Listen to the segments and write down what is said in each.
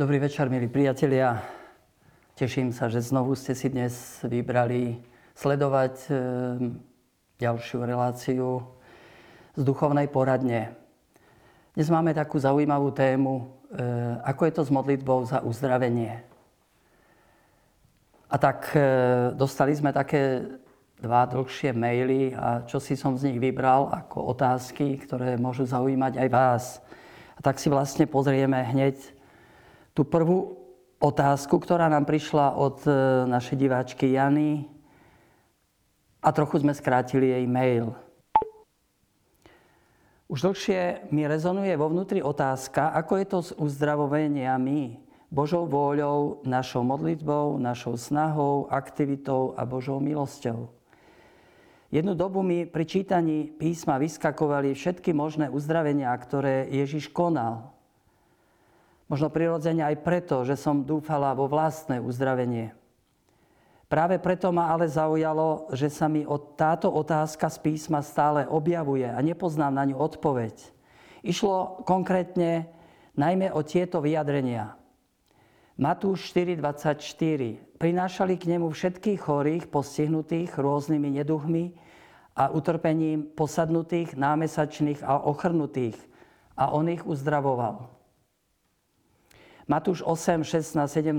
Dobrý večer, milí priatelia. Teším sa, že znovu ste si dnes vybrali sledovať e, ďalšiu reláciu z duchovnej poradne. Dnes máme takú zaujímavú tému, e, ako je to s modlitbou za uzdravenie. A tak e, dostali sme také dva dlhšie maily a čo si som z nich vybral ako otázky, ktoré môžu zaujímať aj vás. A tak si vlastne pozrieme hneď tú prvú otázku, ktorá nám prišla od e, našej diváčky Jany a trochu sme skrátili jej mail. Už dlhšie mi rezonuje vo vnútri otázka, ako je to s uzdravoveniami, Božou vôľou, našou modlitbou, našou snahou, aktivitou a Božou milosťou. Jednu dobu mi pri čítaní písma vyskakovali všetky možné uzdravenia, ktoré Ježiš konal. Možno prirodzene aj preto, že som dúfala vo vlastné uzdravenie. Práve preto ma ale zaujalo, že sa mi táto otázka z písma stále objavuje a nepoznám na ňu odpoveď. Išlo konkrétne najmä o tieto vyjadrenia. Matúš 4.24. Prinášali k nemu všetkých chorých, postihnutých rôznymi neduchmi a utrpením posadnutých, námesačných a ochrnutých a on ich uzdravoval. Matúš 8, 16, 17.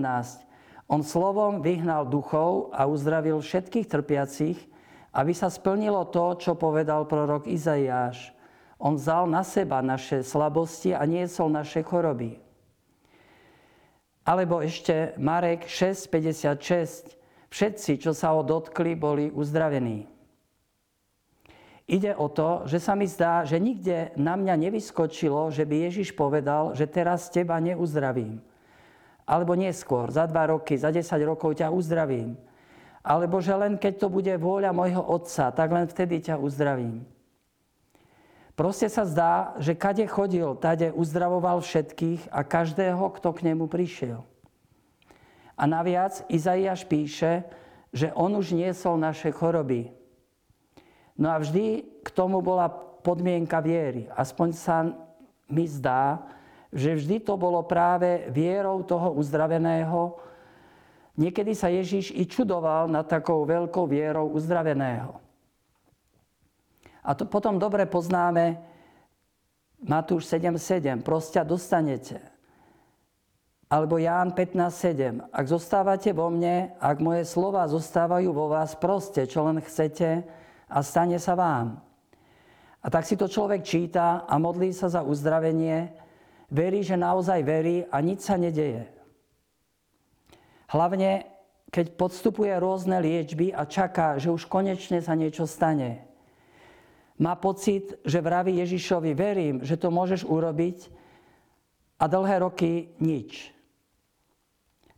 On slovom vyhnal duchov a uzdravil všetkých trpiacich, aby sa splnilo to, čo povedal prorok Izaiáš. On vzal na seba naše slabosti a niesol naše choroby. Alebo ešte Marek 6,56. Všetci, čo sa ho dotkli, boli uzdravení. Ide o to, že sa mi zdá, že nikde na mňa nevyskočilo, že by Ježiš povedal, že teraz teba neuzdravím. Alebo neskôr, za dva roky, za 10 rokov ťa uzdravím. Alebo že len keď to bude vôľa mojho otca, tak len vtedy ťa uzdravím. Proste sa zdá, že kade chodil, tade uzdravoval všetkých a každého, kto k nemu prišiel. A naviac Izaiáš píše, že on už niesol naše choroby, No a vždy k tomu bola podmienka viery. Aspoň sa mi zdá, že vždy to bolo práve vierou toho uzdraveného. Niekedy sa Ježíš i čudoval nad takou veľkou vierou uzdraveného. A to potom dobre poznáme Matúš 7.7. Prostia dostanete. Alebo Ján 15.7. Ak zostávate vo mne, ak moje slova zostávajú vo vás, proste, čo len chcete, a stane sa vám. A tak si to človek číta a modlí sa za uzdravenie, verí, že naozaj verí a nič sa nedeje. Hlavne, keď podstupuje rôzne liečby a čaká, že už konečne sa niečo stane. Má pocit, že vraví Ježišovi, verím, že to môžeš urobiť a dlhé roky nič.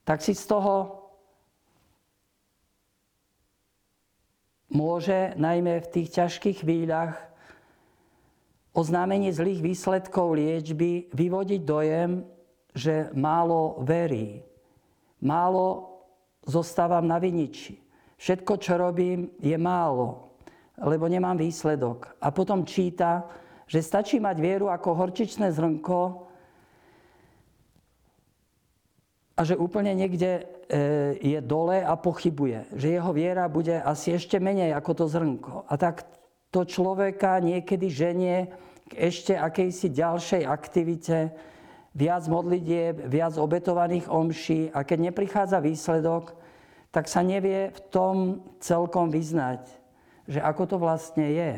Tak si z toho môže najmä v tých ťažkých chvíľach oznámenie zlých výsledkov liečby vyvodiť dojem, že málo verí. Málo zostávam na viniči. Všetko, čo robím, je málo, lebo nemám výsledok. A potom číta, že stačí mať vieru ako horčičné zrnko a že úplne niekde je dole a pochybuje, že jeho viera bude asi ešte menej ako to zrnko. A tak to človeka niekedy ženie k ešte akejsi ďalšej aktivite, viac modlitieb, viac obetovaných omší a keď neprichádza výsledok, tak sa nevie v tom celkom vyznať, že ako to vlastne je.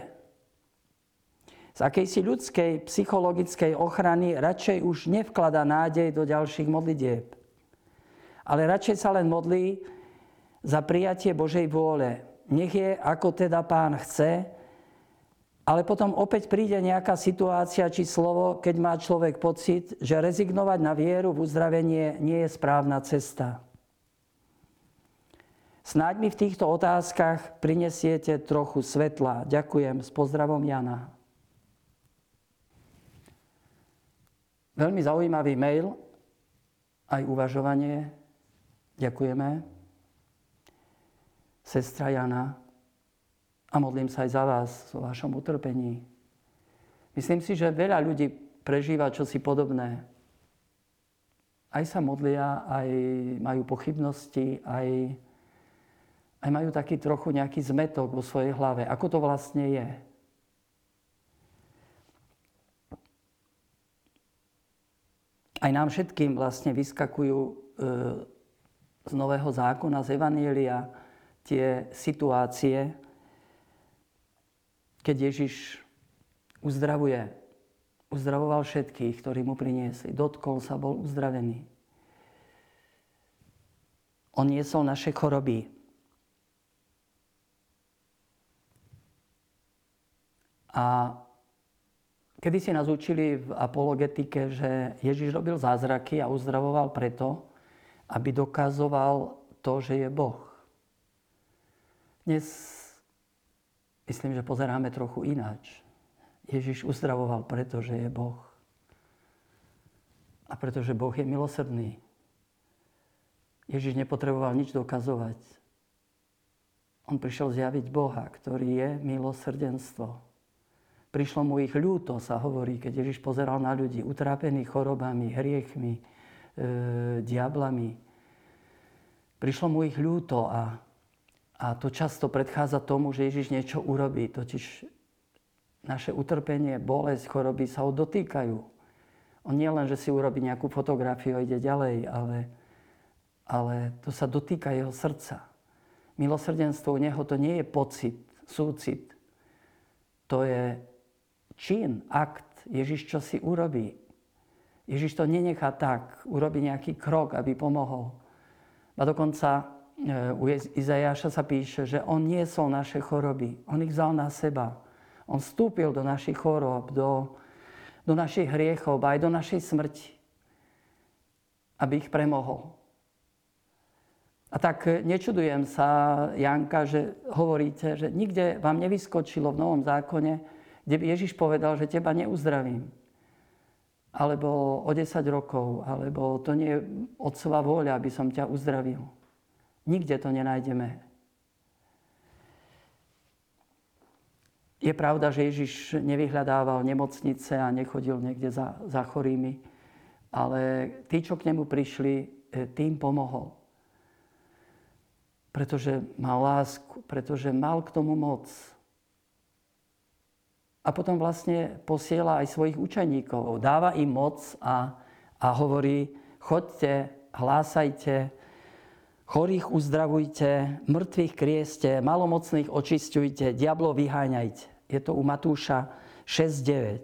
Z akejsi ľudskej psychologickej ochrany radšej už nevklada nádej do ďalších modlitieb ale radšej sa len modlí za prijatie Božej vôle. Nech je, ako teda pán chce, ale potom opäť príde nejaká situácia či slovo, keď má človek pocit, že rezignovať na vieru v uzdravenie nie je správna cesta. Snáď mi v týchto otázkach prinesiete trochu svetla. Ďakujem. S pozdravom Jana. Veľmi zaujímavý mail, aj uvažovanie. Ďakujeme. Sestra Jana, a modlím sa aj za vás o vašom utrpení. Myslím si, že veľa ľudí prežíva čosi podobné. aj sa modlia, aj majú pochybnosti, aj, aj majú taký trochu nejaký zmetok vo svojej hlave. Ako to vlastne je? Aj nám všetkým vlastne vyskakujú e, z Nového zákona, z Evanielia, tie situácie, keď Ježiš uzdravuje, uzdravoval všetkých, ktorí mu priniesli. Dotkol sa, bol uzdravený. On niesol naše choroby. A kedy si nás učili v apologetike, že Ježiš robil zázraky a uzdravoval preto, aby dokazoval to, že je Boh. Dnes myslím, že pozeráme trochu ináč. Ježiš uzdravoval, pretože je Boh. A pretože Boh je milosrdný. Ježiš nepotreboval nič dokazovať. On prišiel zjaviť Boha, ktorý je milosrdenstvo. Prišlo mu ich ľúto, sa hovorí, keď Ježiš pozeral na ľudí, utrápených chorobami, hriechmi, diablami. Prišlo mu ich ľúto a a to často predchádza tomu, že Ježiš niečo urobí. Totiž naše utrpenie, bolesť, choroby sa ho dotýkajú. On nie len, že si urobí nejakú fotografiu a ide ďalej, ale, ale to sa dotýka jeho srdca. Milosrdenstvo u neho to nie je pocit, súcit. To je čin, akt. Ježiš čo si urobí. Ježiš to nenechá tak, urobí nejaký krok, aby pomohol. A dokonca u Izajaša sa píše, že on niesol naše choroby. On ich vzal na seba. On vstúpil do našich chorob, do, do našich hriechov, aj do našej smrti, aby ich premohol. A tak nečudujem sa, Janka, že hovoríte, že nikde vám nevyskočilo v Novom zákone, kde by Ježiš povedal, že teba neuzdravím. Alebo o 10 rokov, alebo to nie je otcová vôľa, aby som ťa uzdravil. Nikde to nenájdeme. Je pravda, že Ježiš nevyhľadával nemocnice a nechodil niekde za, za chorými, ale tí, čo k nemu prišli, e, tým pomohol. Pretože mal lásku, pretože mal k tomu moc. A potom vlastne posiela aj svojich učeníkov. Dáva im moc a, a hovorí, chodte, hlásajte, Chorých uzdravujte, mŕtvych krieste, malomocných očistujte, diablo vyháňajte. Je to u Matúša 6.9.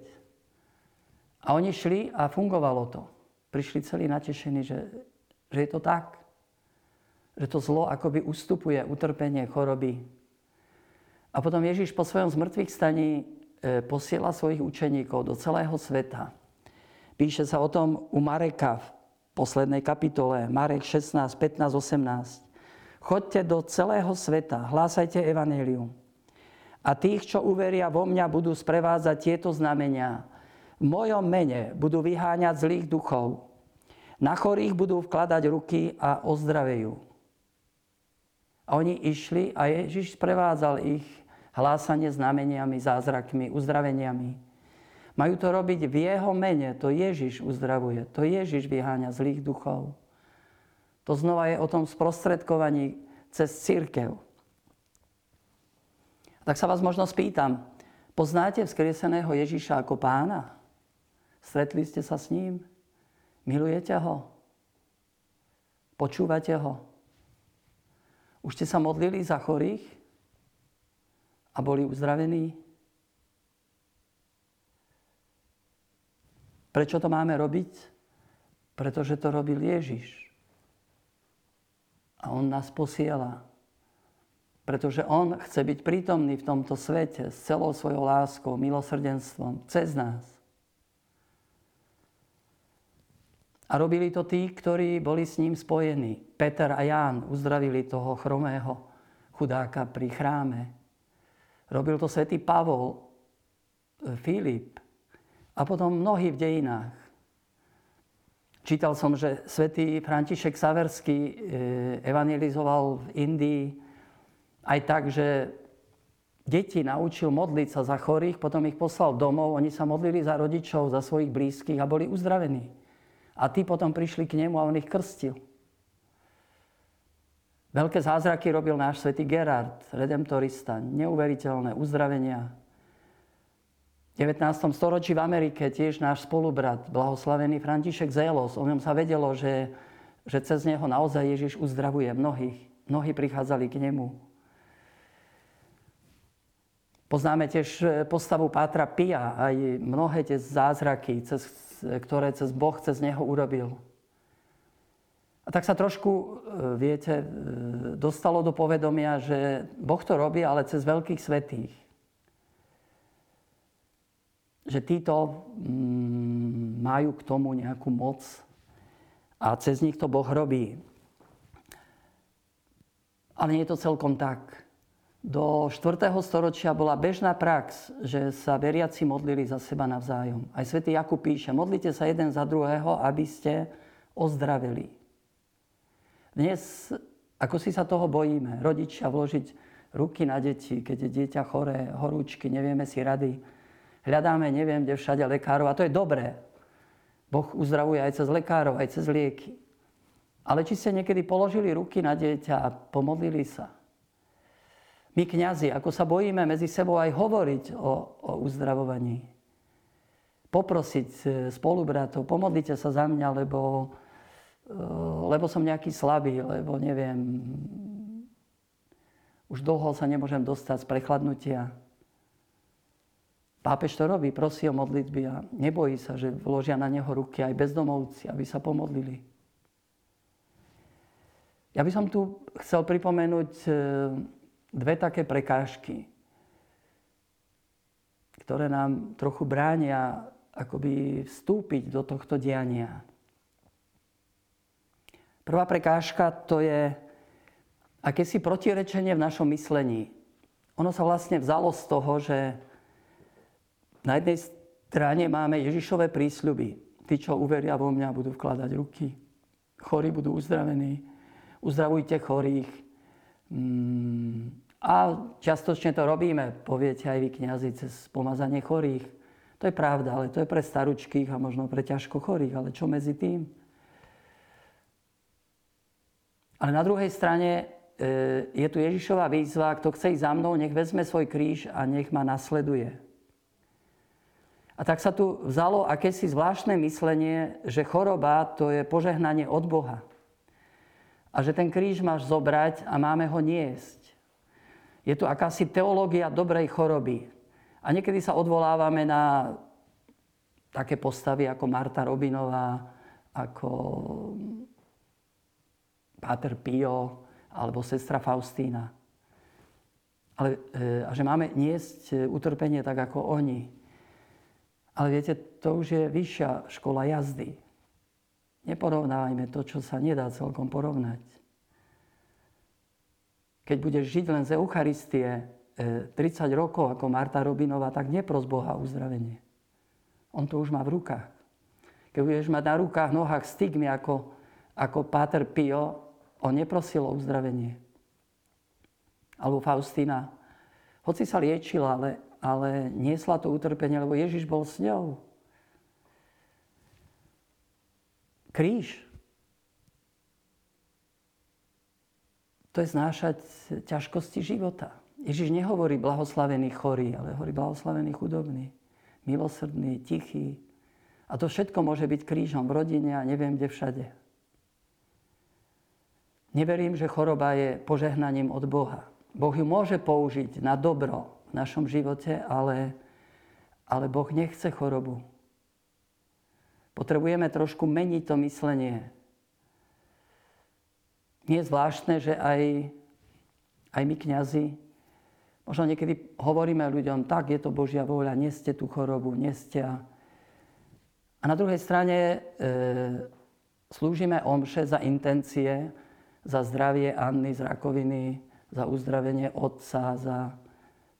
A oni šli a fungovalo to. Prišli celí natešení, že, že je to tak. Že to zlo akoby ustupuje, utrpenie, choroby. A potom Ježiš po svojom zmrtvých staní posiela svojich učeníkov do celého sveta. Píše sa o tom u Mareka poslednej kapitole, Marek 16, 15, 18. Chodte do celého sveta, hlásajte evanélium. A tých, čo uveria vo mňa, budú sprevádzať tieto znamenia. V mojom mene budú vyháňať zlých duchov. Na chorých budú vkladať ruky a ozdravejú. A oni išli a Ježiš sprevádzal ich hlásanie znameniami, zázrakmi, uzdraveniami. Majú to robiť v jeho mene. To Ježiš uzdravuje. To Ježiš vyháňa zlých duchov. To znova je o tom sprostredkovaní cez církev. Tak sa vás možno spýtam, poznáte vzkrieseného Ježiša ako pána? Stretli ste sa s ním? Milujete ho? Počúvate ho? Už ste sa modlili za chorých a boli uzdravení? Prečo to máme robiť? Pretože to robil Ježiš. A On nás posiela. Pretože On chce byť prítomný v tomto svete s celou svojou láskou, milosrdenstvom, cez nás. A robili to tí, ktorí boli s ním spojení. Peter a Ján uzdravili toho chromého chudáka pri chráme. Robil to svätý Pavol, Filip, a potom mnohí v dejinách. Čítal som, že svätý František Saverský e, evangelizoval v Indii aj tak, že deti naučil modliť sa za chorých, potom ich poslal domov, oni sa modlili za rodičov, za svojich blízkych a boli uzdravení. A tí potom prišli k nemu a on ich krstil. Veľké zázraky robil náš svätý Gerard, redemptorista, neuveriteľné uzdravenia. V 19. storočí v Amerike tiež náš spolubrat, blahoslavený František Zélos, o ňom sa vedelo, že, že cez neho naozaj Ježiš uzdravuje mnohých. Mnohí prichádzali k nemu. Poznáme tiež e, postavu Pátra Pia, aj mnohé tie zázraky, cez, ktoré cez Boh cez neho urobil. A tak sa trošku, e, viete, e, dostalo do povedomia, že Boh to robí, ale cez veľkých svetých. Že títo mm, majú k tomu nejakú moc a cez nich to Boh robí. Ale nie je to celkom tak. Do 4. storočia bola bežná prax, že sa veriaci modlili za seba navzájom. Aj svätý Jakub píše, modlite sa jeden za druhého, aby ste ozdravili. Dnes, ako si sa toho bojíme, rodičia vložiť ruky na deti, keď je dieťa choré, horúčky, nevieme si rady. Hľadáme, neviem, kde všade lekárov a to je dobré. Boh uzdravuje aj cez lekárov, aj cez lieky. Ale či ste niekedy položili ruky na dieťa a pomodlili sa? My kňazi, ako sa bojíme medzi sebou aj hovoriť o, o uzdravovaní. Poprosiť e, spolubratov, pomodlite sa za mňa, lebo lebo som nejaký slabý, lebo neviem, už dlho sa nemôžem dostať z prechladnutia. Pápež to robí, prosí o modlitby a nebojí sa, že vložia na neho ruky aj bezdomovci, aby sa pomodlili. Ja by som tu chcel pripomenúť eh, dve také prekážky, ktoré nám trochu bránia akoby vstúpiť do tohto diania. Prvá prekážka to je akési protirečenie v našom myslení. Ono sa vlastne vzalo z toho, že na jednej strane máme Ježišové prísľuby. Tí, čo uveria vo mňa, budú vkladať ruky. Chorí budú uzdravení. Uzdravujte chorých. Mm, a častočne to robíme, poviete aj vy kniazy, cez pomazanie chorých. To je pravda, ale to je pre staručkých a možno pre ťažko chorých. Ale čo medzi tým? Ale na druhej strane e, je tu Ježišová výzva, kto chce ísť za mnou, nech vezme svoj kríž a nech ma nasleduje. A tak sa tu vzalo akési zvláštne myslenie, že choroba to je požehnanie od Boha. A že ten kríž máš zobrať a máme ho niesť. Je tu akási teológia dobrej choroby. A niekedy sa odvolávame na také postavy ako Marta Robinová, ako Páter Pio alebo sestra Faustína. Ale, e, a že máme niesť e, utrpenie tak ako oni. Ale viete, to už je vyššia škola jazdy. Neporovnávajme to, čo sa nedá celkom porovnať. Keď budeš žiť len z Eucharistie 30 e, rokov ako Marta Robinová, tak nepros Boha uzdravenie. On to už má v rukách. Keď budeš mať na rukách, nohách stigmy ako, ako Páter Pio, on neprosil o uzdravenie. Alebo Faustina. Hoci sa liečila, ale, ale niesla to utrpenie, lebo Ježiš bol s ňou. Kríž. To je znášať ťažkosti života. Ježiš nehovorí blahoslavený chorý, ale hovorí blahoslavený chudobný, milosrdný, tichý. A to všetko môže byť krížom v rodine a neviem kde všade. Neverím, že choroba je požehnaním od Boha. Boh ju môže použiť na dobro v našom živote, ale, ale Boh nechce chorobu. Potrebujeme trošku meniť to myslenie. Nie je zvláštne, že aj, aj my kňazi, možno niekedy hovoríme ľuďom, tak je to Božia vôľa, neste tú chorobu, neste. A na druhej strane e, slúžime omše za intencie, za zdravie Anny z rakoviny, za uzdravenie otca, za...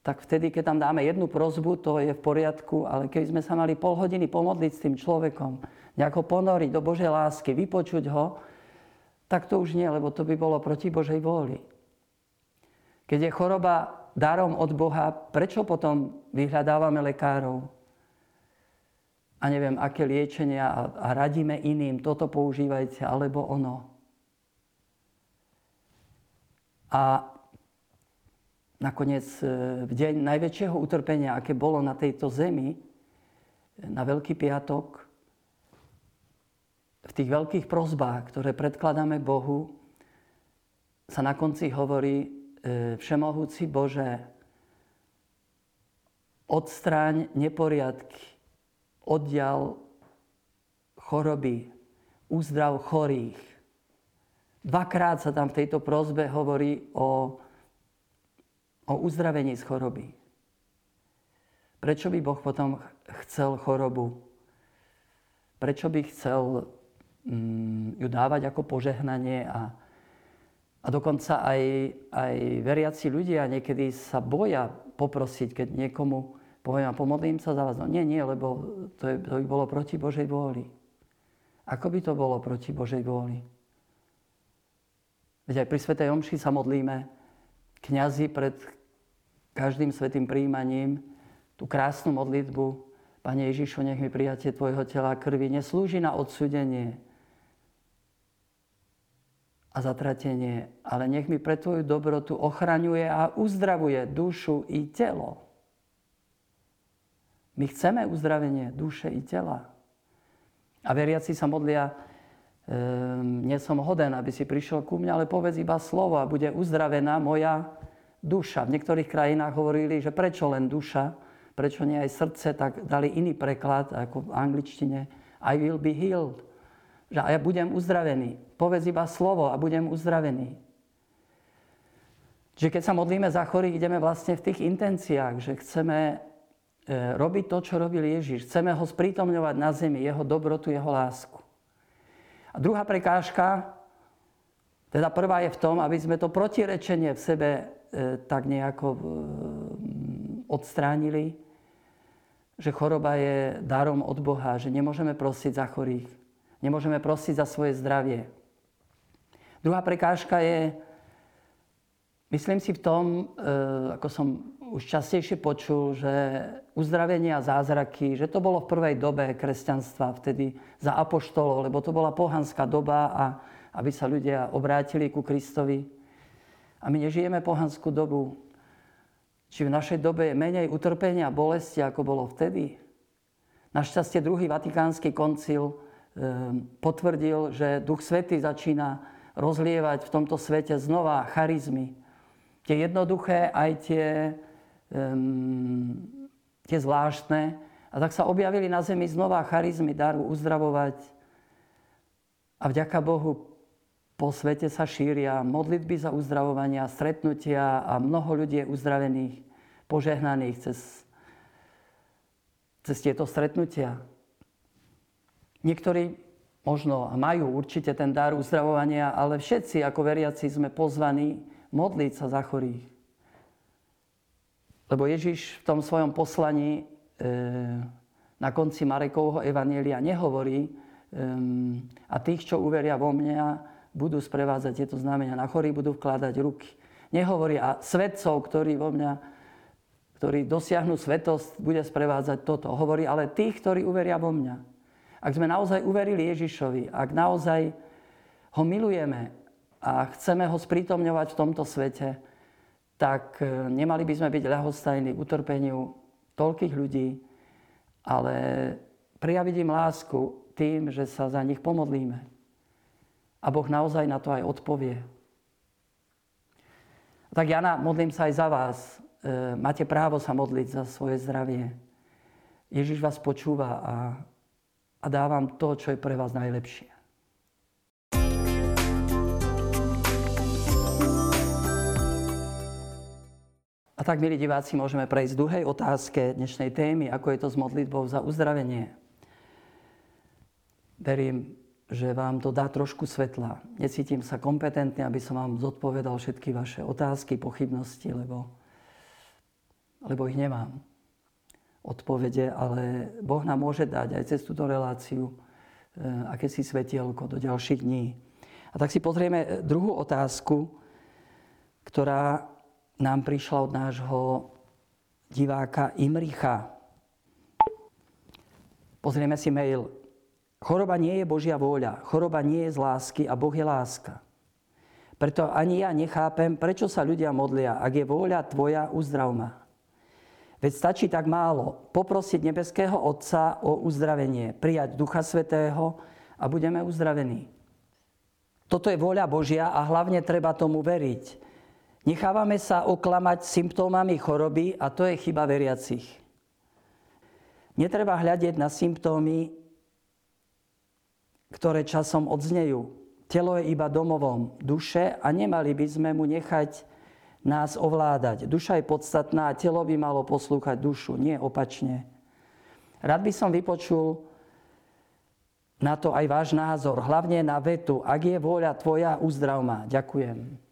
Tak vtedy, keď tam dáme jednu prozbu, to je v poriadku, ale keby sme sa mali pol hodiny pomodliť s tým človekom, nejako ponoriť do Božej lásky, vypočuť ho, tak to už nie, lebo to by bolo proti Božej vôli. Keď je choroba darom od Boha, prečo potom vyhľadávame lekárov? a neviem, aké liečenia a, a radíme iným, toto používajte, alebo ono. A nakoniec e, v deň najväčšieho utrpenia, aké bolo na tejto zemi, na Veľký piatok, v tých veľkých prozbách, ktoré predkladáme Bohu, sa na konci hovorí, e, Všemohúci Bože, odstráň neporiadky, oddial choroby, uzdrav chorých. Dvakrát sa tam v tejto prozbe hovorí o, o uzdravení z choroby. Prečo by Boh potom chcel chorobu? Prečo by chcel mm, ju dávať ako požehnanie a, a dokonca aj, aj veriaci ľudia niekedy sa boja poprosiť, keď niekomu poviem a pomodlím sa za vás. No nie, nie, lebo to, je, to by bolo proti Božej vôli. Ako by to bolo proti Božej vôli? Veď aj pri Svetej Omši sa modlíme, kňazi pred každým svetým príjmaním, tú krásnu modlitbu, Pane Ježišu, nech mi prijatie Tvojho tela krvi neslúži na odsudenie a zatratenie, ale nech mi pre Tvoju dobrotu ochraňuje a uzdravuje dušu i telo. My chceme uzdravenie duše i tela. A veriaci sa modlia, ehm, nie som hoden, aby si prišiel ku mne, ale povedz iba slovo a bude uzdravená moja duša. V niektorých krajinách hovorili, že prečo len duša, prečo nie aj srdce, tak dali iný preklad, ako v angličtine. I will be healed. Že ja budem uzdravený. Povedz iba slovo a budem uzdravený. Že keď sa modlíme za chorých, ideme vlastne v tých intenciách, že chceme E, robiť to, čo robil Ježiš. Chceme ho sprítomňovať na zemi, jeho dobrotu, jeho lásku. A druhá prekážka, teda prvá je v tom, aby sme to protirečenie v sebe e, tak nejako e, odstránili, že choroba je darom od Boha, že nemôžeme prosiť za chorých, nemôžeme prosiť za svoje zdravie. Druhá prekážka je, myslím si v tom, ako som už častejšie počul, že uzdravenie a zázraky, že to bolo v prvej dobe kresťanstva, vtedy za apoštolov, lebo to bola pohanská doba a aby sa ľudia obrátili ku Kristovi. A my nežijeme pohanskú dobu. Či v našej dobe je menej utrpenia a bolesti, ako bolo vtedy? Našťastie druhý vatikánsky koncil ehm, potvrdil, že Duch Svetý začína rozlievať v tomto svete znova charizmy. Tie jednoduché, aj tie um, tie zvláštne. A tak sa objavili na zemi znova charizmy daru uzdravovať. A vďaka Bohu po svete sa šíria modlitby za uzdravovania, stretnutia a mnoho ľudí je uzdravených, požehnaných cez, cez tieto stretnutia. Niektorí možno majú určite ten dar uzdravovania, ale všetci ako veriaci sme pozvaní modliť sa za chorých. Lebo Ježiš v tom svojom poslaní e, na konci Marekovho evanielia nehovorí a tých, čo uveria vo mňa, budú sprevádzať tieto znamenia. Na chorých budú vkladať ruky. Nehovorí a svetcov, ktorí vo mňa ktorí dosiahnu svetosť, bude sprevádzať toto. Hovorí ale tých, ktorí uveria vo mňa. Ak sme naozaj uverili Ježišovi, ak naozaj ho milujeme a chceme ho sprítomňovať v tomto svete, tak e, nemali by sme byť ľahostajní utrpeniu toľkých ľudí, ale prijaviť im lásku tým, že sa za nich pomodlíme. A Boh naozaj na to aj odpovie. Tak Jana, modlím sa aj za vás. E, máte právo sa modliť za svoje zdravie. Ježiš vás počúva a, a dávam to, čo je pre vás najlepšie. A tak, milí diváci, môžeme prejsť k druhej otázke dnešnej témy, ako je to s modlitbou za uzdravenie. Verím, že vám to dá trošku svetla. Necítim sa kompetentný, aby som vám zodpovedal všetky vaše otázky, pochybnosti, lebo, lebo ich nemám. Odpovede, ale Boh nám môže dať aj cez túto reláciu eh, akési svetielko do ďalších dní. A tak si pozrieme druhú otázku, ktorá nám prišla od nášho diváka Imricha. Pozrieme si mail. Choroba nie je Božia vôľa, choroba nie je z lásky a Boh je láska. Preto ani ja nechápem, prečo sa ľudia modlia. Ak je vôľa tvoja, uzdrav. Veď stačí tak málo. Poprosiť nebeského Otca o uzdravenie, prijať Ducha Svetého a budeme uzdravení. Toto je vôľa Božia a hlavne treba tomu veriť. Nechávame sa oklamať symptómami choroby a to je chyba veriacich. Netreba hľadiť na symptómy ktoré časom odznejú. Telo je iba domovom duše a nemali by sme mu nechať nás ovládať. Duša je podstatná a telo by malo poslúchať dušu, nie opačne. Rád by som vypočul na to aj váš názor, hlavne na vetu. Ak je vôľa tvoja, uzdrav ma. Ďakujem.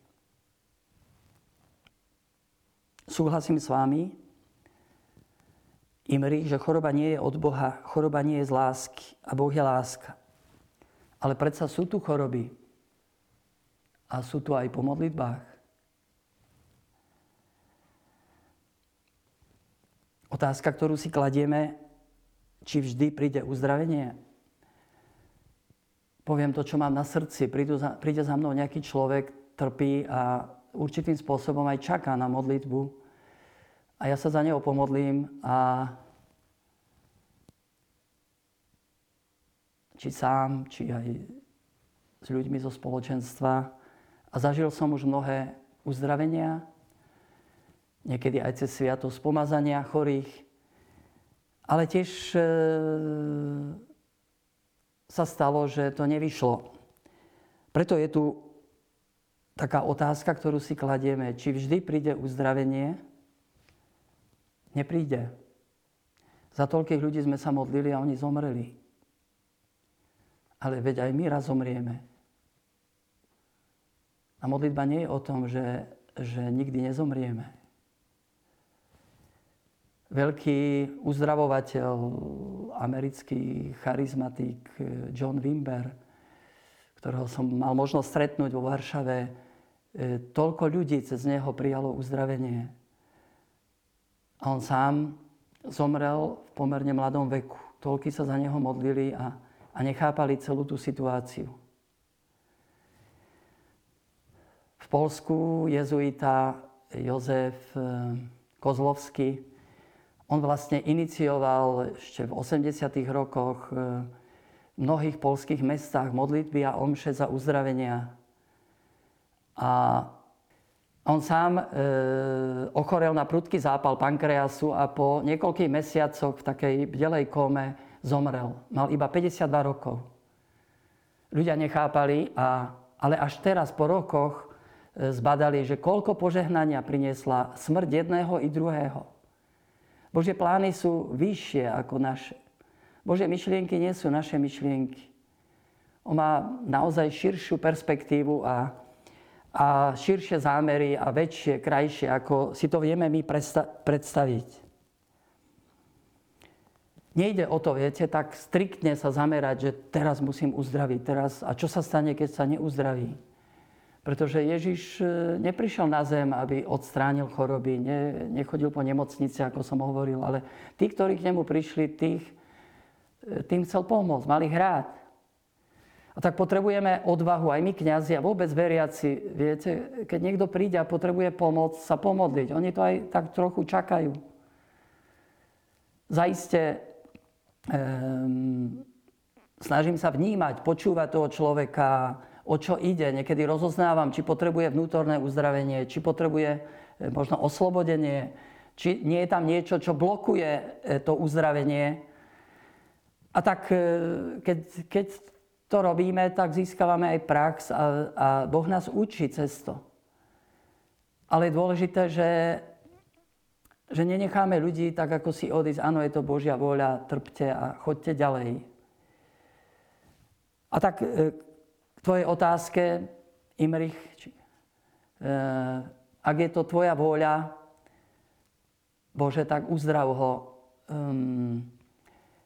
Súhlasím s vami, Imri, že choroba nie je od Boha, choroba nie je z lásky a Boh je láska. Ale predsa sú tu choroby. A sú tu aj po modlitbách. Otázka, ktorú si kladieme, či vždy príde uzdravenie. Poviem to, čo mám na srdci. Prídu za, príde za mnou nejaký človek, trpí a určitým spôsobom aj čaká na modlitbu. A ja sa za neho pomodlím a či sám, či aj s ľuďmi zo spoločenstva. A zažil som už mnohé uzdravenia, niekedy aj cez sviatosť pomazania chorých, ale tiež e, sa stalo, že to nevyšlo. Preto je tu taká otázka, ktorú si kladieme, či vždy príde uzdravenie. Nepríde. Za toľkých ľudí sme sa modlili a oni zomreli. Ale veď aj my raz zomrieme. A modlitba nie je o tom, že, že nikdy nezomrieme. Veľký uzdravovateľ, americký charizmatik John Wimber, ktorého som mal možnosť stretnúť vo Varšave, e, toľko ľudí cez neho prijalo uzdravenie. A on sám zomrel v pomerne mladom veku. Toľky sa za neho modlili a a nechápali celú tú situáciu. V Polsku jezuita Jozef eh, Kozlovský, on vlastne inicioval ešte v 80. rokoch eh, v mnohých polských mestách modlitby a omše za uzdravenia. A on sám e, ochorel na prudký zápal pankreasu a po niekoľkých mesiacoch v takej bdelej kome zomrel. Mal iba 52 rokov. Ľudia nechápali, a, ale až teraz po rokoch e, zbadali, že koľko požehnania priniesla smrť jedného i druhého. Božie plány sú vyššie ako naše. Božie myšlienky nie sú naše myšlienky. On má naozaj širšiu perspektívu a, a širšie zámery a väčšie, krajšie, ako si to vieme my predstaviť. Nejde o to, viete, tak striktne sa zamerať, že teraz musím uzdraviť, teraz a čo sa stane, keď sa neuzdraví. Pretože Ježiš e, neprišiel na zem, aby odstránil choroby, ne, nechodil po nemocnici, ako som hovoril, ale tí, ktorí k nemu prišli, tých, e, tým chcel pomôcť, mali hrať. A tak potrebujeme odvahu, aj my kňazi a vôbec veriaci, viete, keď niekto príde a potrebuje pomoc, sa pomodliť. Oni to aj tak trochu čakajú. Zaiste um, snažím sa vnímať, počúvať toho človeka, o čo ide. Niekedy rozoznávam, či potrebuje vnútorné uzdravenie, či potrebuje e, možno oslobodenie, či nie je tam niečo, čo blokuje e, to uzdravenie. A tak e, keď, keď to robíme, tak získavame aj prax a, a Boh nás učí cez to. Ale je dôležité, že že nenecháme ľudí tak, ako si odísť, áno, je to Božia vôľa, trpte a chodte ďalej. A tak e, k tvojej otázke, Imrich, či, e, ak je to tvoja vôľa, Bože, tak uzdrav ho. Um,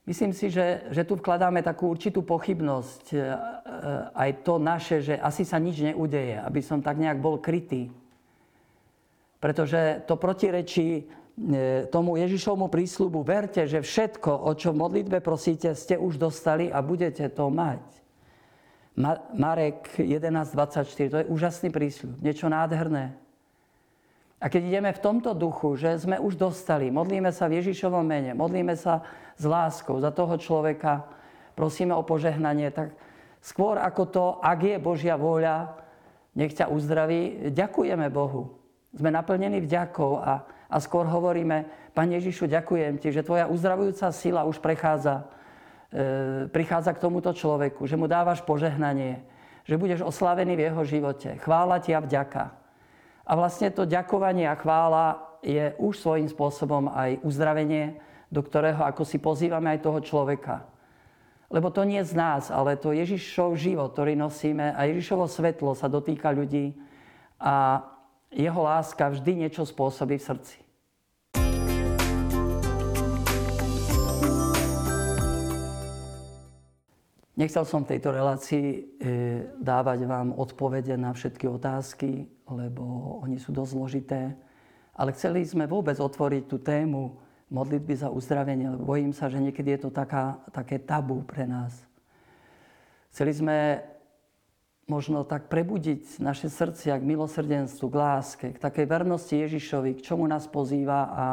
myslím si, že, že tu vkladáme takú určitú pochybnosť, e, aj to naše, že asi sa nič neudeje, aby som tak nejak bol krytý. Pretože to protirečí tomu Ježišovmu prísľubu, verte, že všetko, o čo v modlitbe prosíte, ste už dostali a budete to mať. Marek 11.24, to je úžasný prísľub, niečo nádherné. A keď ideme v tomto duchu, že sme už dostali, modlíme sa v Ježišovom mene, modlíme sa s láskou za toho človeka, prosíme o požehnanie, tak skôr ako to, ak je Božia vôľa, nech ťa uzdraví, ďakujeme Bohu. Sme naplnení vďakou a, a skôr hovoríme, Pane Ježišu, ďakujem Ti, že Tvoja uzdravujúca sila už prechádza, e, prichádza k tomuto človeku, že mu dávaš požehnanie, že budeš oslavený v jeho živote. Chvála Ti a vďaka. A vlastne to ďakovanie a chvála je už svojím spôsobom aj uzdravenie, do ktorého ako si pozývame aj toho človeka. Lebo to nie z nás, ale to Ježišov život, ktorý nosíme a Ježišovo svetlo sa dotýka ľudí a jeho láska vždy niečo spôsobí v srdci. Nechcel som v tejto relácii e, dávať vám odpovede na všetky otázky, lebo oni sú dosť zložité. Ale chceli sme vôbec otvoriť tú tému modlitby za uzdravenie, lebo bojím sa, že niekedy je to taká, také tabu pre nás. Chceli sme možno tak prebudiť naše srdcia k milosrdenstvu, k láske, k takej vernosti Ježišovi, k čomu nás pozýva a,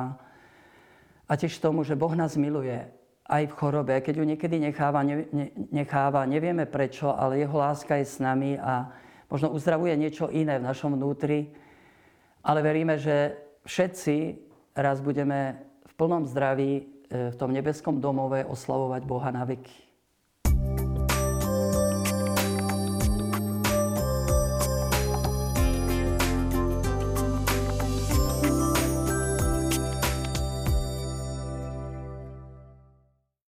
a tiež tomu, že Boh nás miluje aj v chorobe, keď ju niekedy necháva, ne, ne, necháva, nevieme prečo, ale jeho láska je s nami a možno uzdravuje niečo iné v našom vnútri. Ale veríme, že všetci raz budeme v plnom zdraví e, v tom nebeskom domove oslavovať Boha na veky.